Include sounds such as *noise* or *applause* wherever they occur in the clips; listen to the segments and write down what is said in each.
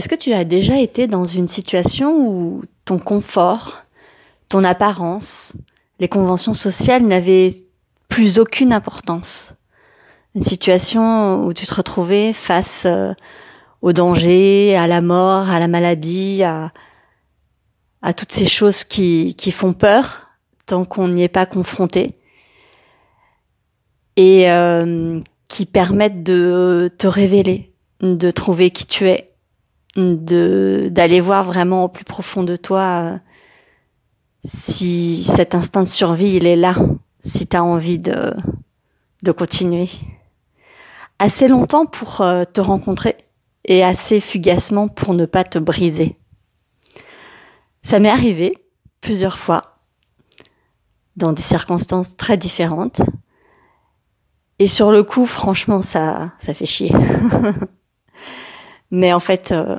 Est-ce que tu as déjà été dans une situation où ton confort, ton apparence, les conventions sociales n'avaient plus aucune importance? Une situation où tu te retrouvais face euh, au danger, à la mort, à la maladie, à, toutes ces choses qui, qui font peur tant qu'on n'y est pas confronté et euh, qui permettent de te révéler, de trouver qui tu es, de d'aller voir vraiment au plus profond de toi euh, si cet instinct de survie il est là, si tu as envie de de continuer. Assez longtemps pour euh, te rencontrer et assez fugacement pour ne pas te briser. Ça m'est arrivé plusieurs fois dans des circonstances très différentes. Et sur le coup, franchement, ça, ça fait chier. *laughs* Mais en fait, euh,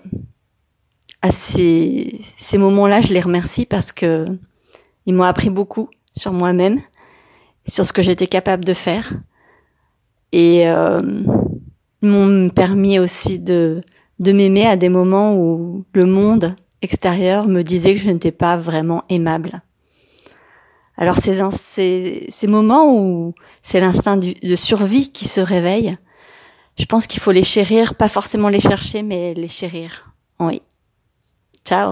à ces, ces moments-là, je les remercie parce que ils m'ont appris beaucoup sur moi-même, sur ce que j'étais capable de faire, et euh, m'ont permis aussi de de m'aimer à des moments où le monde extérieur me disait que je n'étais pas vraiment aimable. Alors ces, ces, ces moments où c'est l'instinct de survie qui se réveille, je pense qu'il faut les chérir, pas forcément les chercher, mais les chérir. Oui. Ciao